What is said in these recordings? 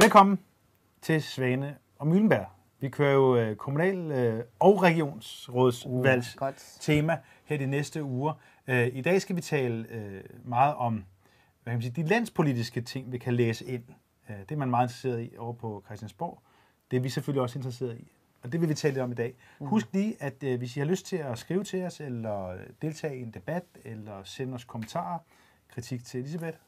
Velkommen til Svane og Møllenberg. Vi kører jo øh, kommunal- øh, og regionsrådsvalgs Uh, tema her de næste uger. Øh, I dag skal vi tale meget om hvad kan man sige, de landspolitiske ting, vi kan læse ind. Det er man meget interesseret i over på Christiansborg. Det er vi selvfølgelig også interesseret i. Og det vil vi tale lidt om i dag. Husk lige, at hvis I har lyst til at skrive til os, eller deltage i en debat, eller sende os kommentarer, kritik til Elisabeth,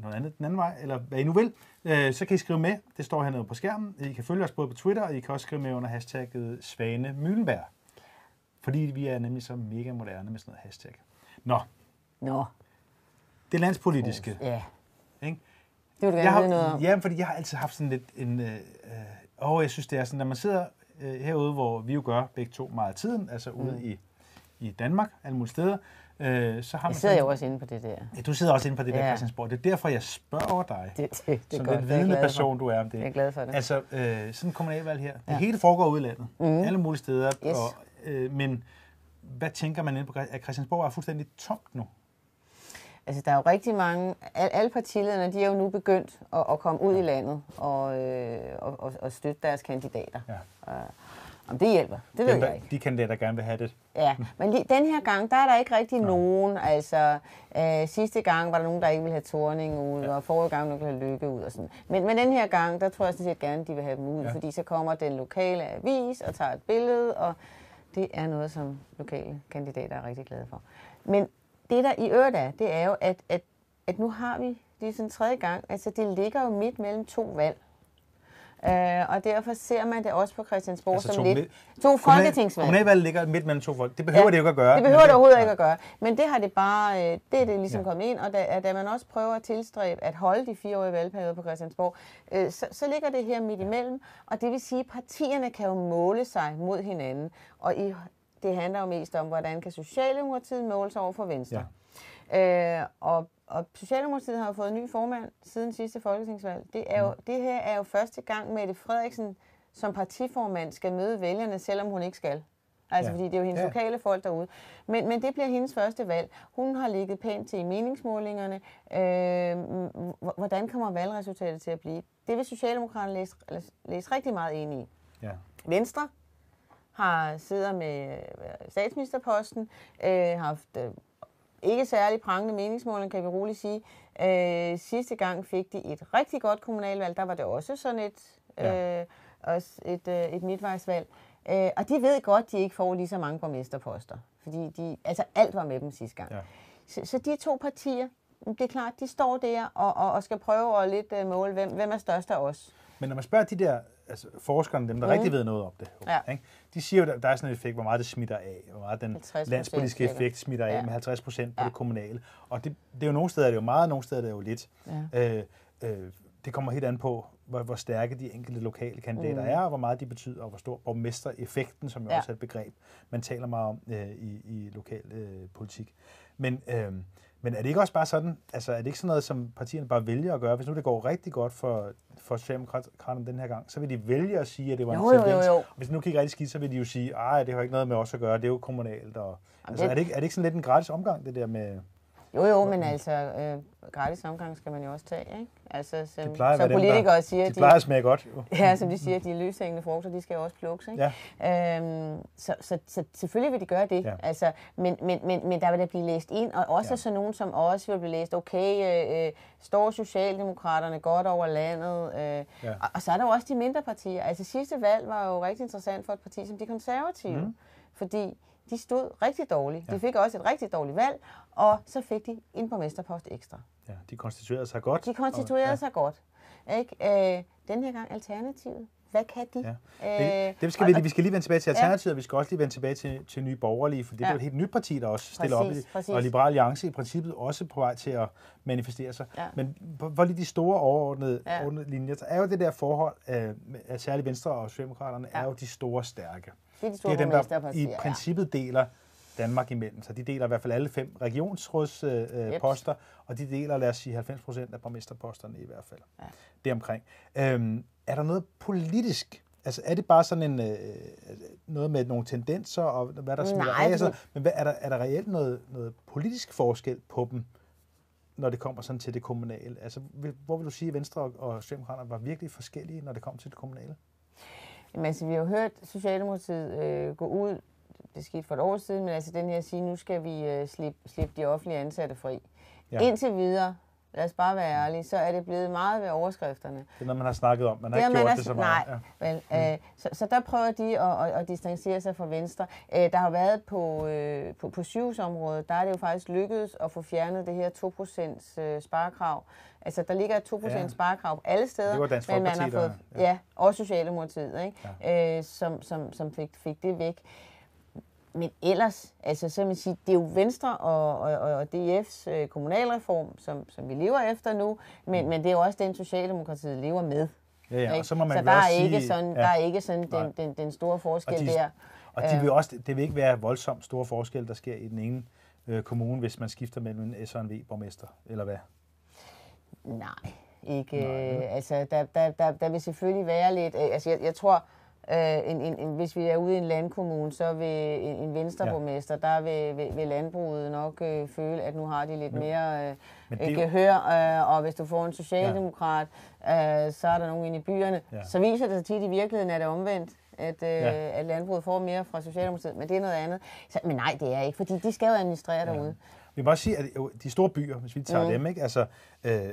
noget andet den anden vej, eller hvad I nu vil, øh, så kan I skrive med. Det står hernede på skærmen. I kan følge os både på Twitter, og I kan også skrive med under hashtagget Svane Møllenberg. Fordi vi er nemlig så mega moderne med sådan noget hashtag. Nå, Nå, det landspolitiske. ja. Ikke? Det vil du Jeg gerne har, vide noget om. ja, fordi jeg har altid haft sådan lidt en... Øh, øh, åh, jeg synes, det er sådan, når man sidder øh, herude, hvor vi jo gør begge to meget af tiden, altså ude Mm. i, i Danmark, alle mulige steder, øh, så har man Jeg sidder sådan- jo også inde på det der. Ja, du sidder også inde på det der Ja. Christiansborg. Det er derfor, jeg spørger dig, Det, det, det som godt. den vidende person, du er om det. Jeg er glad for det. Altså, øh, sådan kommunalvalg her. Det Ja. hele foregår ude i landet. Mhm. Alle mulige steder. Yes. Og, øh, men hvad tænker man inde på at Christiansborg er fuldstændig tomt nu? Altså, der er jo rigtig mange... Al, alle partilederne, de er jo nu begyndt at, at komme ud i landet og, øh, og, og, og støtte deres kandidater. Ja. Uh, om det hjælper, det ved Dem, jeg der, ikke. de kandidater, der gerne vil have det. Ja, men lige, den her gang, der er der ikke rigtig nogen. Altså, øh, sidste gang var der nogen, der ikke ville have Torning ud, ja. og forrige gang, der ville have Lykke ud og sådan. Men, men den her gang, der tror jeg sådan set gerne, de vil have dem ud, ja. fordi så kommer den lokale avis og tager et billede, og det er noget, som lokale kandidater er rigtig glade for. Men det, der i øvrigt er, det er jo, at, at, at nu har vi, det er sådan tredje gang, altså det ligger jo midt mellem to valg. Øh, og derfor ser man det også på Christiansborg Altså som to lidt to folketingsvalg. Kommunalvalget ligger midt mellem to folk. Det behøver ja, det jo ikke at gøre. Det behøver det overhovedet ja. ikke at gøre. Men det har det bare, øh, det er det ligesom Ja. ja. kommet ind, og da, da man også prøver at tilstræbe at holde de fireårige valgperioder på Christiansborg, øh, så, så ligger det her midt imellem, og det vil sige, at partierne kan jo måle sig mod hinanden, og i, det handler jo mest om, hvordan kan Socialdemokratiet måle sig over for Venstre. Ja. Øh, og, og Socialdemokratiet har jo fået en ny formand siden sidste folketingsvalg. Det, er jo, Mm. det her er jo første gang, Mette Frederiksen som partiformand skal møde vælgerne, selvom hun ikke skal. Altså, Ja. fordi det er jo hendes Ja. lokale folk derude. Men, men det bliver hendes første valg. Hun har ligget pænt til i meningsmålingerne. Øh, hvordan kommer valgresultatet til at blive? Det vil Socialdemokraterne læse, læse rigtig meget ind i. Ja. Venstre har sidder med øh, statsministerposten, øh, har haft øh, ikke særlig prangende meningsmåling, kan vi roligt sige. Øh, sidste gang fik de et rigtig godt kommunalvalg. Der var det også sådan et, Ja. øh, også et, øh, et midtvejsvalg. Øh, og de ved godt, de ikke får lige så mange borgmesterposter. Fordi de, altså alt var med dem sidste gang. Ja. Så, så de to partier, det er klart, de står der og, og, og skal prøve at lidt øh, måle, hvem, hvem er størst af os. Men når man spørger de der altså forskerne, dem der mm. rigtig ved noget om det, Ja. ikke? de siger jo, at der er sådan en effekt, hvor meget det smitter af, hvor meget den 50% landspolitiske effekt smitter af Ja. med 50 procent på Ja. det kommunale. Og det, det er jo nogle steder er det jo meget, nogle steder er det jo lidt. Ja. Øh, øh, det kommer helt an på, hvor, hvor stærke de enkelte lokale kandidater Mm. er, og hvor meget de betyder, og hvor stor borgmestereffekten, som jo Ja. også er et begreb, man taler meget om øh, i, i lokal øh, politik. Men, øh, men er det ikke også bare sådan, altså er det ikke sådan noget, som partierne bare vælger at gøre? Hvis nu det går rigtig godt for, for Socialdemokraterne den her gang, så vil de vælge at sige, at det var en Jo, jo, jo, tendens. jo. Og Hvis det nu gik rigtig skidt, så vil de jo sige, at det har ikke noget med os at gøre, det er jo kommunalt. Og, altså, det- er, det ikke, er det ikke sådan lidt en gratis omgang, det der med... Jo, jo, men altså, øh, gratis omgang skal man jo også tage, ikke? Altså, som, Det plejer som være dem, politikere der, siger, de plejer at smage godt. Jo. ja, som de siger, de løshængende frugter, de skal jo også plukkes, ikke? Ja. Øhm, så, så, så, selvfølgelig vil de gøre det, Ja. altså, men, men, men, men der vil der blive læst ind, og også Ja. sådan nogen som også vil blive læst, okay, øh, øh, står Socialdemokraterne godt over landet, øh, Ja. og, og så er der jo også de mindre partier. Altså sidste valg var jo rigtig interessant for et parti som de konservative, mm. fordi de stod rigtig dårligt. Ja. De fik også et rigtig dårligt valg, og så fik de en borgmesterpost ekstra. Ja, de konstituerede sig godt. De konstituerede og, ja. sig godt. Ikke? Øh, den her gang Alternativet. Hvad kan de? Ja. Øh, Det skal og- vi, lige- vi skal lige vende tilbage til Ja. Alternativet, og vi skal også lige vende tilbage til, til Nye Borgerlige, for det er Ja. jo et helt nyt parti, der også stiller op, Præcis, i, præcis. og Liberal Alliance i princippet også på vej til at manifestere sig. Ja. Men for lige de store overordnede, Ja. linjer, så er jo det der forhold, øh, at særligt Venstre og Socialdemokraterne Ja. er jo de store stærke. Det er de store Det er dem, der i princippet deler Danmark imellem. Så de deler i hvert fald alle fem regionsrådsposter, øh, poster, og de deler, lad os sige, 90 procent af borgmesterposterne i hvert fald. Ja. Deromkring. Øhm, er der noget politisk Altså er det bare sådan en øh, noget med nogle tendenser og hvad der smitter af? og noget? Men hvad, er, der, er der reelt noget, noget politisk forskel på dem, når det kommer sådan til det kommunale? Altså, hvor vil du sige, at Venstre og Socialdemokraterne var virkelig forskellige, når det kom til det kommunale? Jamen, altså, vi har jo hørt Socialdemokratiet øh, gå ud, det skete for et år siden, men altså den her sige, nu skal vi øh, slippe, slippe de offentlige ansatte fri. Ja. Indtil videre, lad os bare være ærlige, så er det blevet meget ved overskrifterne. Det er noget, man har snakket om. Man har det ikke gjort det så meget. Nej, ja. vel, mm. øh, så, så der prøver de at, at, at distancere sig fra Venstre. Øh, der har været på, øh, på, på sygehusområdet, der er det jo faktisk lykkedes at få fjernet det her 2% øh, sparekrav. Altså, der ligger et 2% ja. sparekrav alle steder. Det var Dansk men man har fået, ja. ja, og Socialdemokratiet, ikke? Ja. Øh, som, som, som fik, fik det væk men ellers, altså så man sige, det er jo Venstre og, og, og DF's øh, kommunalreform, som, som vi lever efter nu, men, men det er jo også den, Socialdemokratiet lever med. Ja, ja, og så må man så der er, sige, ikke sådan, ja, der er ikke sådan den, den, den store forskel og de, der. Og de vil også, det vil ikke være voldsomt store forskel, der sker i den ene øh, kommune, hvis man skifter mellem en S og en V-borgmester, eller hvad? Nej, ikke. Nej, øh, altså, der, der, der, der vil selvfølgelig være lidt... Øh, altså, jeg, jeg tror, Øh, en, en, en, hvis vi er ude i en landkommune, så vil en, en venstreborgmester, ja. der vil, vil, vil landbruget nok øh, føle, at nu har de lidt men, mere øh, det gehør. Øh, og hvis du får en socialdemokrat, ja. øh, så er der nogen inde i byerne. Ja. Så viser det sig tit i virkeligheden, at det er omvendt at, øh, ja. at landbruget får mere fra Socialdemokratiet, men det er noget andet. Så, men nej, det er ikke, fordi de skal jo administrere ja. derude. Vi må også sige, at de store byer, hvis vi tager mm. dem, ikke? altså øh, øh,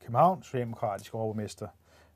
København, socialdemokratisk overborgmester,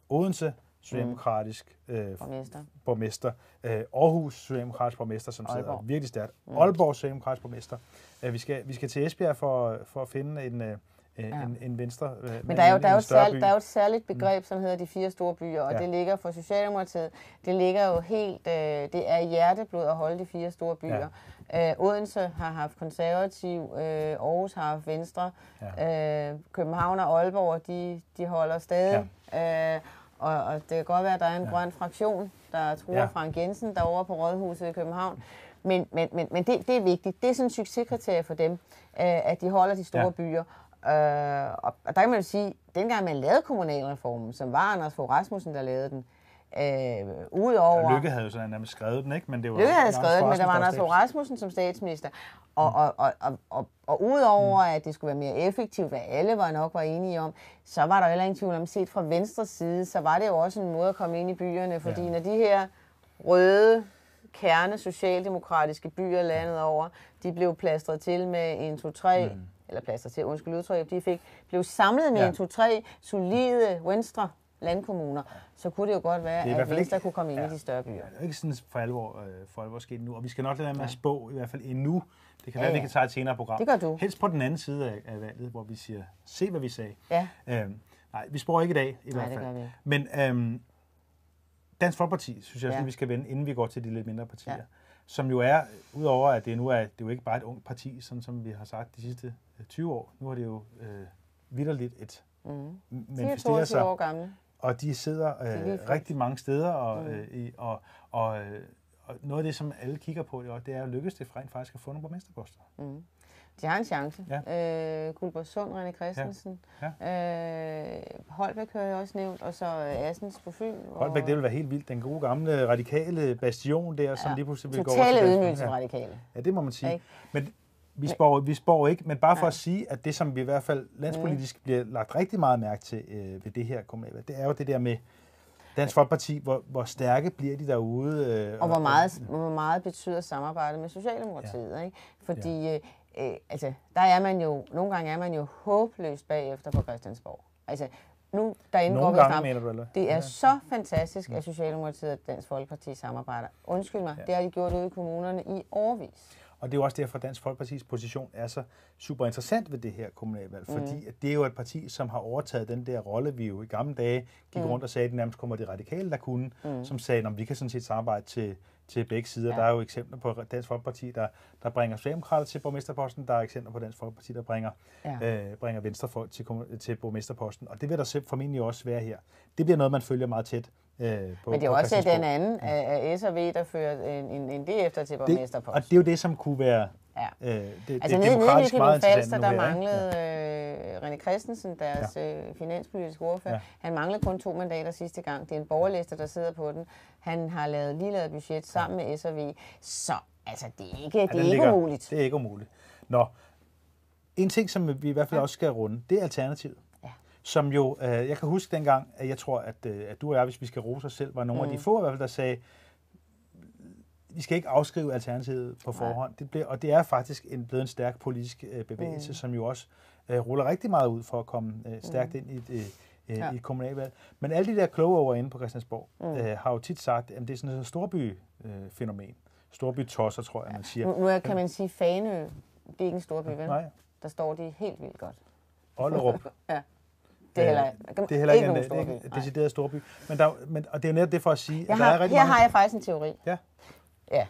Odense, socialdemokratisk øh, borgmester. borgmester. Øh, Aarhus socialdemokratisk borgmester, som Aalborg. sidder virkelig stærkt. Mm. Aalborg socialdemokratisk borgmester. Øh, vi, skal, vi skal til Esbjerg for, for at finde en, øh, ja. en, en venstre øh, Men der er, jo, der, er jo særligt, der er jo et særligt begreb, mm. som hedder de fire store byer, og ja. det ligger for Socialdemokratiet. Det ligger jo helt, øh, det er hjerteblod at holde de fire store byer. Ja. Øh, Odense har haft konservativ, øh, Aarhus har haft venstre, ja. øh, København og Aalborg, de, de holder stadig. Ja. Øh, og, og det kan godt være, at der er en ja. grøn fraktion, der tror ja. Frank Jensen derovre på Rådhuset i København. Men, men, men, men det, det er vigtigt. Det er sådan en succeskriterie for dem, øh, at de holder de store ja. byer. Øh, og, og der kan man jo sige, at dengang man lavede kommunalreformen, som var Anders Fogh Rasmussen, der lavede den, Øh, udover... Ja, Lykke havde jo sådan nærmest skrevet den, ikke? Men det var Lykke havde skrevet den, men der var Anders Fogh Rasmussen som statsminister. Og, og, og, og, og, og udover mm. at det skulle være mere effektivt, hvad alle var nok var enige om, så var der heller ingen tvivl om, set fra venstre side, så var det jo også en måde at komme ind i byerne, fordi ja. når de her røde kerne socialdemokratiske byer landet over, de blev plastret til med en, to, tre, mm. eller plastret til, undskyld udtryk, de fik, blev samlet med ja. en, to, tre solide venstre landkommuner, så kunne det jo godt være, at Venstre ikke, kunne komme ind ja, i de større byer. Det er ikke sådan for alvor, øh, for alvor sket nu, og vi skal nok lade være med at spå, i hvert fald endnu. Det kan ja, være, ja. vi kan tage et senere program. Det gør du. Helst på den anden side af, af valget, hvor vi siger, se hvad vi sagde. Ja. Øhm, nej, vi spår ikke i dag, i nej, hvert fald. Det gør vi. Men øhm, Dansk Folkeparti, synes jeg, ja. vi skal vende, inden vi går til de lidt mindre partier. Ja. Som jo er, udover at det nu er, det er jo ikke bare et ungt parti, sådan som vi har sagt de sidste 20 øh, år. Nu er det jo øh, vidderligt et mm. manifesterer sig. år gamle. Og de sidder øh, rigtig mange steder, og, mm. øh, i, og, og, øh, og noget af det, som alle kigger på, det er, at lykkes det rent faktisk at få nogle borgmesterposter. Mm. De har en chance. Ja. Øh, Guldborgsund, René Christensen. Ja. Ja. Øh, Holbæk har jeg også nævnt, og så Assens på Fyn. Holbæk, det vil være helt vildt. Den gode gamle radikale bastion der, som lige pludselig vil gå over til ydmygelse ja. radikale. Ja, det må man sige. Men vi spår, vi spår ikke, men bare for Nej. at sige, at det, som vi i hvert fald landspolitisk mm. bliver lagt rigtig meget mærke til øh, ved det her kommunalvalg, det er jo det der med Dansk Folkeparti, hvor, hvor stærke bliver de derude? Øh, og hvor meget, og, hvor meget betyder samarbejdet med Socialdemokratiet, ja. ikke? Fordi ja. øh, øh, altså, der er man jo, nogle gange er man jo håbløst bagefter på Christiansborg. Altså, nu derinde Nogle går vi gange, mener du, eller? Det er ja. så fantastisk, at Socialdemokratiet og Dansk Folkeparti samarbejder. Undskyld mig, ja. det har de gjort ude i kommunerne i årvis. Og det er jo også derfor, at Dansk Folkepartis position er så super interessant ved det her kommunalvalg, mm. fordi at det er jo et parti, som har overtaget den der rolle, vi jo i gamle dage gik mm. rundt og sagde, at det nærmest kommer de radikale, der kunne, mm. som sagde, at vi kan sådan set samarbejde til, til begge sider. Ja. Der er jo eksempler på Dansk Folkeparti, der, der bringer Socialdemokrater til borgmesterposten. Der er eksempler på Dansk Folkeparti, der bringer, ja. øh, bringer Venstrefolk til, til borgmesterposten. Og det vil der formentlig også være her. Det bliver noget, man følger meget tæt. Øh, på, Men det er også den anden af S og V, der fører en, en, en DF til borgmesterposten. Og det er jo det, som kunne være Ja. Øh, det, altså det demokratisk nede, meget Falster, der manglede ja. øh, René Christensen, deres ja. øh, finanspolitiske ordfører. Ja. Han manglede kun to mandater sidste gang. Det er en borgerliste, der sidder på den. Han har lavet lige lavet budget sammen ja. med SRV. Så altså, det er ikke, det er ikke ligger, umuligt. Det er ikke umuligt. Nå, En ting, som vi i hvert fald ja. også skal runde, det er Alternativet. Som jo, øh, jeg kan huske dengang, at jeg tror, at, øh, at du og jeg, hvis vi skal rose os selv, var nogle mm. af de få i hvert fald, der sagde, vi skal ikke afskrive Alternativet på forhånd. Det bliver, og det er faktisk en, blevet en stærk politisk øh, bevægelse, mm. som jo også øh, ruller rigtig meget ud for at komme øh, stærkt mm. ind i et, øh, øh, ja. i et kommunalvalg. Men alle de der kloge over inde på Christiansborg mm. øh, har jo tit sagt, at det er sådan et storby-fænomen. Øh, Storby-tosser, tror jeg, man siger. Nu, nu kan man sige, Fanø, det er ikke en storby, vel? Nej. Der står de helt vildt godt. Ollerup. ja. Det er heller, det er heller ikke, ikke en, en, en decideret storby. Men, der, men, og det er jo netop det for at sige, jeg at der har, er rigtig Her mange... har jeg faktisk en teori. Ja. Ja.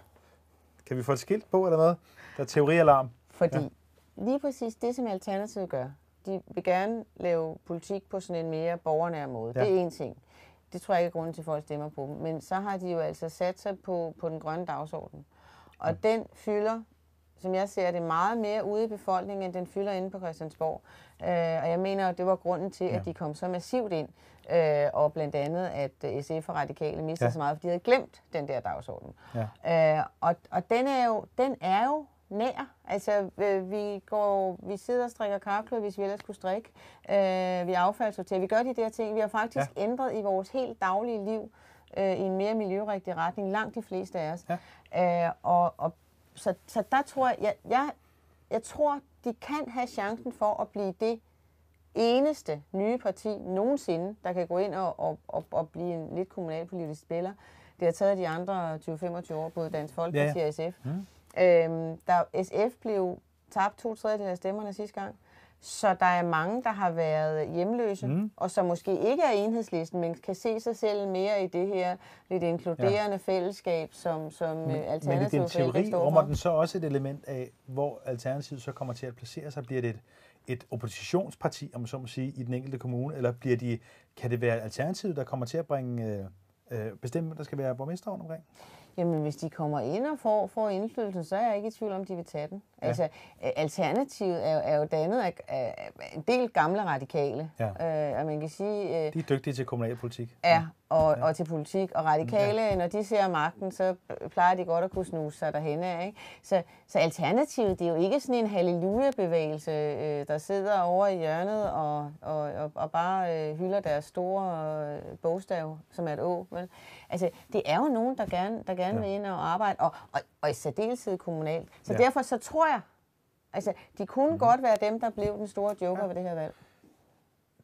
Kan vi få et skilt på, eller hvad? Der er teorialarm. Fordi ja. lige præcis det, som Alternativet gør, de vil gerne lave politik på sådan en mere borgernær måde. Ja. Det er en ting. Det tror jeg ikke er grunden til, at folk stemmer på dem. Men så har de jo altså sat sig på, på den grønne dagsorden. Og ja. den fylder, som jeg ser det, meget mere ude i befolkningen, end den fylder inde på Christiansborg. Øh, og jeg mener, at det var grunden til, ja. at de kom så massivt ind. Øh, og blandt andet, at SF og Radikale mistede ja. så meget, fordi de havde glemt den der dagsorden. Ja. Øh, og og den, er jo, den er jo nær. Altså, øh, vi, går, vi sidder og strikker karklød, hvis vi ellers skulle strikke. Øh, vi affaldssorterer. Vi gør de der ting. Vi har faktisk ja. ændret i vores helt daglige liv øh, i en mere miljørigtig retning. Langt de fleste af os. Ja. Øh, og, og, så, så der tror jeg, jeg, jeg, jeg tror, de kan have chancen for at blive det eneste nye parti nogensinde, der kan gå ind og, og, og, og blive en lidt kommunalpolitisk spiller. Det har taget de andre 20-25 år, både Dansk Folkeparti ja, ja. og SF. Mm. Øhm, der, SF blev tabt to tredjedel af stemmerne sidste gang. Så der er mange, der har været hjemløse, mm. og som måske ikke er enhedslisten, men kan se sig selv mere i det her lidt inkluderende ja. fællesskab, som, som men, Alternativet Men i den teori rummer den så også et element af, hvor Alternativet så kommer til at placere sig. Bliver det et, et oppositionsparti, om så må sige, i den enkelte kommune, eller bliver de, kan det være Alternativet, der kommer til at bringe øh, øh bestemme, der skal være borgmester omkring? Jamen, hvis de kommer ind og får, får indflydelsen, så er jeg ikke i tvivl om, de vil tage den. Ja. Altså, alternativet er, er jo dannet af, af en del gamle radikale. Ja. Øh, og man kan sige... Øh, de er dygtige til kommunalpolitik. Ja, og, ja. og til politik. Og radikale, ja. når de ser magten, så plejer de godt at kunne snuse sig derhen af. Ikke? Så, så alternativet, det er jo ikke sådan en halleluja-bevægelse, øh, der sidder over i hjørnet og, og, og, og bare øh, hylder deres store øh, bogstav, som er et å. Vel? Altså, det er jo nogen, der gerne, der gerne ja. vil ind og arbejde, og, og, og i særdeleshed kommunalt. Så ja. derfor så tror altså, de kunne mm-hmm. godt være dem, der blev den store joker ja. ved det her valg.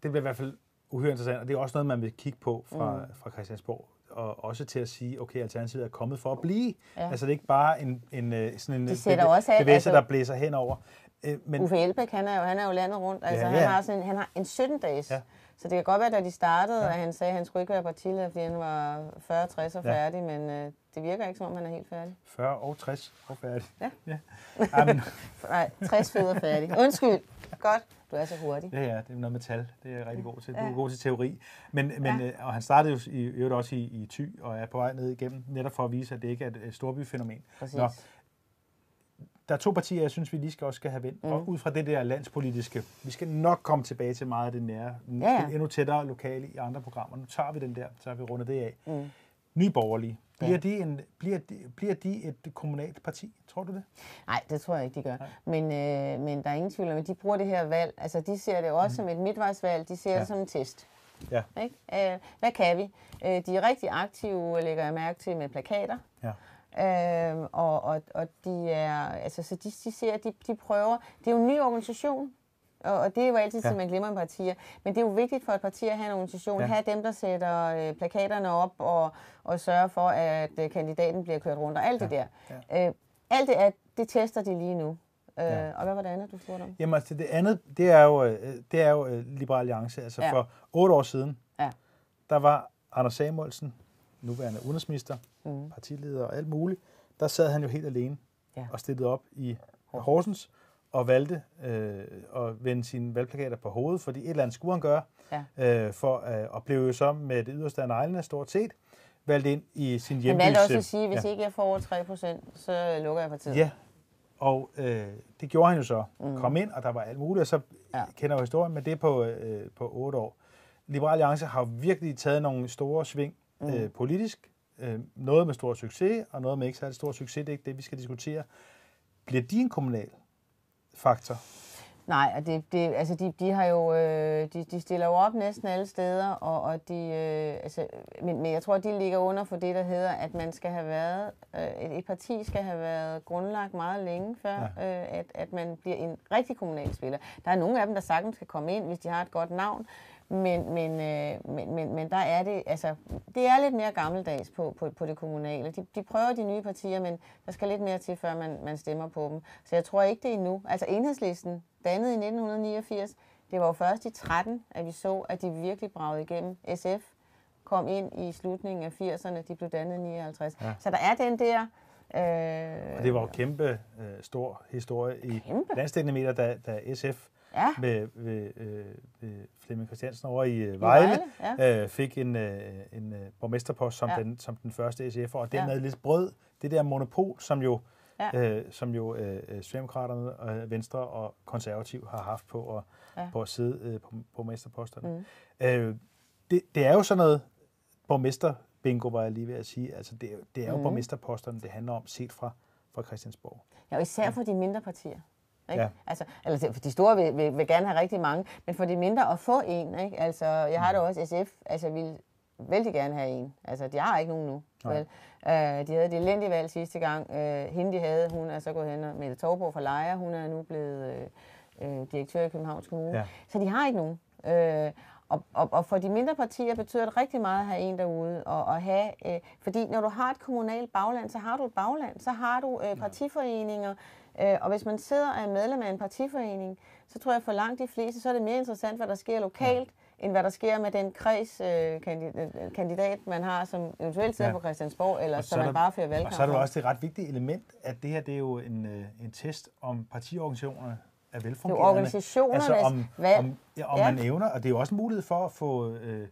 Det bliver i hvert fald uhyre interessant, og det er også noget, man vil kigge på fra, mm. fra Christiansborg og også til at sige, okay, Alternativet er kommet for at blive. Ja. Altså det er ikke bare en, en øh, sådan en bevægelse, også af, altså, der blæser henover. Øh, men, Uffe Elbæk, han er jo, han er jo landet rundt. Altså, ja, ja. Han, har sådan, han har en 17-dages ja. Så det kan godt være, da de startede, ja. at han sagde, at han skulle ikke være partileder, fordi han var 40-60 og færdig, ja. men øh, det virker ikke, som om han er helt færdig. 40 og 60 og færdig. Ja. ja. Nej, 60 fed og færdig. Undskyld. Godt. Du er så hurtig. Ja, ja, det er noget med tal. Det er jeg rigtig god til. Du er god til teori. Men, men, ja. øh, og han startede jo i øvrigt også i, i Thy, og er på vej ned igennem, netop for at vise, at det ikke er et storbyfænomen. Præcis. Nå, der er to partier, jeg synes, vi lige skal også skal have vendt. Mm. Og ud fra det der landspolitiske, vi skal nok komme tilbage til meget af det nære, ja, ja. endnu tættere lokale i andre programmer. Nu tager vi den der, så har vi rundet det af. Mm. Nye borgerlige. Bliver, ja. de en, bliver, de, bliver de et kommunalt parti? Tror du det? Nej, det tror jeg ikke, de gør. Men, øh, men der er ingen tvivl om, at de bruger det her valg. Altså, de ser det også mm. som et midtvejsvalg. De ser ja. det som en test. Ja. Ikke? Øh, hvad kan vi? Øh, de er rigtig aktive, lægger jeg mærke til, med plakater. Ja. Øhm, og, og, og de er, altså, så de, de ser, de, de prøver, det er jo en ny organisation, og, og det er jo altid, ja. man glemmer partier. Men det er jo vigtigt for et parti at have en organisation, ja. have dem, der sætter øh, plakaterne op og, og sørger for, at øh, kandidaten bliver kørt rundt, og alt ja. det der. Ja. Øh, alt det, at, det tester de lige nu. Øh, ja. Og hvad var det andet, du spurgte om? Jamen altså, det andet, det er jo, øh, det er jo øh, Liberal Alliance. Altså ja. for otte år siden, ja. der var Anders Samuelsen, nuværende udenrigsminister, mm. partileder og alt muligt, der sad han jo helt alene ja. og stillede op i Horsens og valgte øh, at vende sine valgplakater på hovedet, fordi et eller andet skulle han gøre, ja. øh, for, øh, og blev jo så med det yderste af neglene stort set valgt ind i sin hjembys... Han valgte også at sige, at hvis ja. ikke jeg får over 3 procent, så lukker jeg partiet. Ja, og øh, det gjorde han jo så. Mm. Kom ind, og der var alt muligt, og så ja. kender jo historien, men det på, øh, på 8 år. Liberal Alliance har virkelig taget nogle store sving mm. øh, politisk. Øh, noget med stor succes, og noget med ikke særlig stor succes. Det er ikke det, vi skal diskutere. Bliver de en kommunal faktor? Nej, og det, det, altså de, de har jo, øh, de, de stiller jo op næsten alle steder, og, og de, øh, altså, men, men jeg tror, de ligger under for det, der hedder, at man skal have været, øh, et, et parti skal have været grundlagt meget længe før, ja. øh, at, at man bliver en rigtig kommunal spiller. Der er nogle af dem, der sagtens skal komme ind, hvis de har et godt navn, men, men, øh, men, men, men der er det, altså, det er lidt mere gammeldags på, på, på det kommunale. De, de prøver de nye partier, men der skal lidt mere til, før man, man stemmer på dem. Så jeg tror ikke, det er endnu. Altså enhedslisten, dannet i 1989, det var jo først i 13, at vi så, at de virkelig bragede igennem. SF kom ind i slutningen af 80'erne, de blev dannet i 59. Ja. Så der er den der... Øh, og det var jo kæmpe øh, stor historie i landstækkende meter, da, da SF ja. med, med, øh, med Flemming Christiansen over i øh, Vejle, Vejle ja. øh, fik en, øh, en øh, borgmesterpost som, ja. den, som den første SF'er, og dermed ja. lidt brød det der monopol, som jo ja. øh, som jo øh, øh Socialdemokraterne, øh, Venstre og Konservativ har haft på at, ja. på at sidde øh, på, på mesterposterne. Mm. Øh, det, det er jo sådan noget borgmester bingo, var jeg lige ved at sige. Altså, det, det er jo mm. borgmesterposterne, det handler om, set fra, fra Christiansborg. Ja, og især for de mindre partier. Ikke? Ja. Altså, altså, for de store vil, vil, vil gerne have rigtig mange, men for de mindre at få en. Ikke? Altså, jeg har da mm. også SF, altså vil vældig gerne have en. Altså, de har ikke nogen nu. Vel? Uh, de havde det elendige valg sidste gang. Uh, hende, de havde, hun er så gået hen og Mette Torborg fra Lejer, hun er nu blevet uh, uh, direktør i Københavns Kommune. Ja. Så de har ikke nogen. Uh, og, og, og for de mindre partier betyder det rigtig meget at have en derude. Og, og have, uh, fordi når du har et kommunalt bagland, så har du et bagland. Så har du uh, partiforeninger, Øh, og hvis man sidder og er medlem af en partiforening, så tror jeg for langt de fleste, så er det mere interessant, hvad der sker lokalt, ja. end hvad der sker med den kreds øh, kandidat, man har, som eventuelt sidder ja. på Christiansborg, eller som man der, bare fører valgkamp. Og så er det også det ret vigtige element, at det her det er jo en, øh, en test om partiorganisationerne er velfungerende. Det er organisationernes altså om, valg. Om, ja, om ja. man evner, og det er jo også en mulighed for at få... Øh,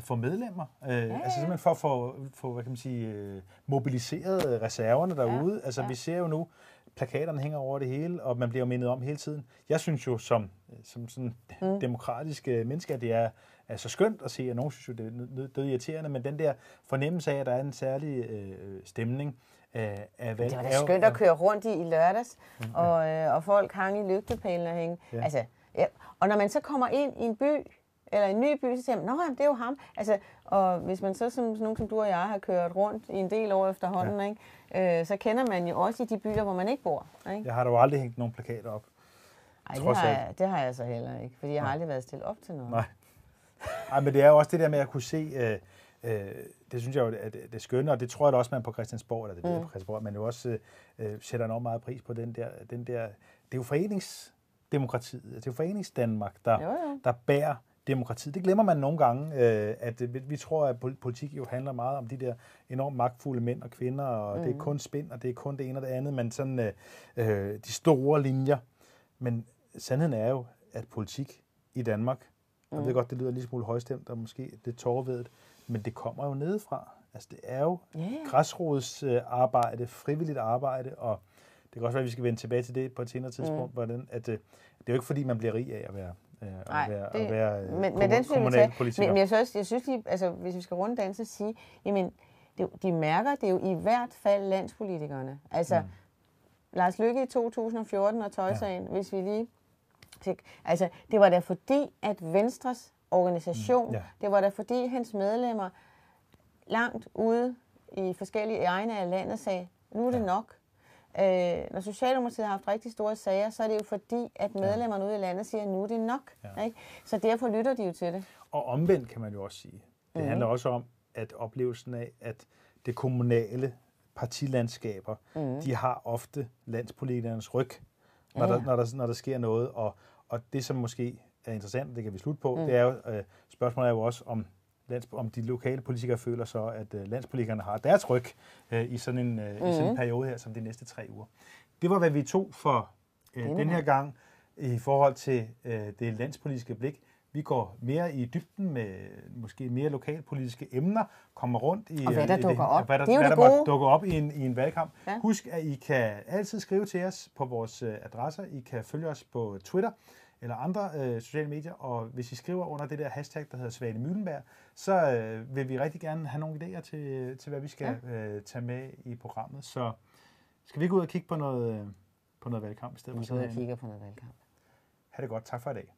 få medlemmer. Øh, ja, ja. Altså simpelthen for at få, få hvad kan man sige, øh, mobiliseret reserverne derude. Ja, altså ja. vi ser jo nu, plakaterne hænger over det hele, og man bliver mindet om hele tiden. Jeg synes jo som, som sådan mm. demokratisk menneske, at det er, er så skønt at se, at nogen synes jo, det er død irriterende, men den der fornemmelse af, at der er en særlig øh, stemning, af, af valg. Det var da skønt at køre rundt i i lørdags, mm, ja. og, øh, og folk hang i lygtepælene og hænge. Ja. Altså, ja. Og når man så kommer ind i en by, eller en ny by, så siger man, nå, det er jo ham. Altså, og hvis man så, som nogen som du og jeg, har kørt rundt i en del år efterhånden, ja. ikke, øh, så kender man jo også i de byer, hvor man ikke bor. Ikke? Jeg har jo aldrig hængt nogen plakater op. Nej, det, har jeg, det har jeg så heller ikke, fordi jeg har aldrig været stillet op til noget. Nej. Ej, men det er jo også det der med at kunne se, øh, øh, det synes jeg jo, at det, det skønne, og det tror jeg da også, man på Christiansborg, eller det mm. på Christiansborg, man jo også øh, sætter enormt meget pris på den der, den der, det er jo foreningsdemokratiet, det er jo foreningsdanmark, der, jo, jo. der bærer demokratiet. Det glemmer man nogle gange, øh, at vi tror, at politik jo handler meget om de der enormt magtfulde mænd og kvinder, og mm. det er mm. kun spænd, og det er kun det ene og det andet, men sådan øh, øh, de store linjer. Men sandheden er jo, at politik i Danmark, mm. jeg ved godt, det lyder lige smule højstemt og måske lidt tårvedet, men det kommer jo nedefra. Altså det er jo yeah. græsrodsarbejde, frivilligt arbejde, og det kan også være, at vi skal vende tilbage til det på et senere tidspunkt, mm. hvordan at, øh, det er jo ikke fordi, man bliver rig af at være øh, Nej, at være, det, at være øh, men, men den kommunalpolitiker. Men, men jeg synes, jeg synes lige, altså, hvis vi skal runde dagen, så sige, jamen, det, de mærker det jo i hvert fald landspolitikerne. Altså, mm. Lars Lykke i 2014 og tøjsagen, ja. hvis vi lige... Altså, det var da fordi, at Venstres organisation, mm. ja. det var da fordi, hans medlemmer langt ude i forskellige egne af landet sagde, nu er det ja. nok. Øh, når Socialdemokratiet har haft rigtig store sager, så er det jo fordi, at medlemmerne ude i landet siger, at nu er det nok. Ja. Ikke? Så derfor lytter de jo til det. Og omvendt kan man jo også sige. Det mm. handler også om, at oplevelsen af, at det kommunale partilandskaber, mm. de har ofte landspolitikernes ryg, når, ja. der, når, der, når der sker noget. Og, og det, som måske er interessant, det kan vi slutte på, mm. det er jo, øh, spørgsmålet er jo også, om lands, om de lokale politikere føler så, at uh, landspolitikerne har deres ryg uh, i, sådan en, uh, mm. i sådan en mhm. periode her, som de næste tre uger. Det var, hvad vi tog for uh, den her gang i forhold til uh, det landspolitiske blik. Vi går mere i dybden med måske mere lokalpolitiske emner, kommer rundt i... Og hvad der dukker op. Hvad der, det er jo hvad der dukker op i en, i en valgkamp. Ja. Husk, at I kan altid skrive til os på vores adresser. I kan følge os på Twitter eller andre øh, sociale medier, og hvis I skriver under det der hashtag, der hedder Svane Møllenberg, så øh, vil vi rigtig gerne have nogle idéer til, til hvad vi skal ja. øh, tage med i programmet. Så skal vi gå ud og kigge på noget, øh, på noget valgkamp i stedet for? Vi går ud og kigger på noget valgkamp. Ha' det godt. Tak for i dag.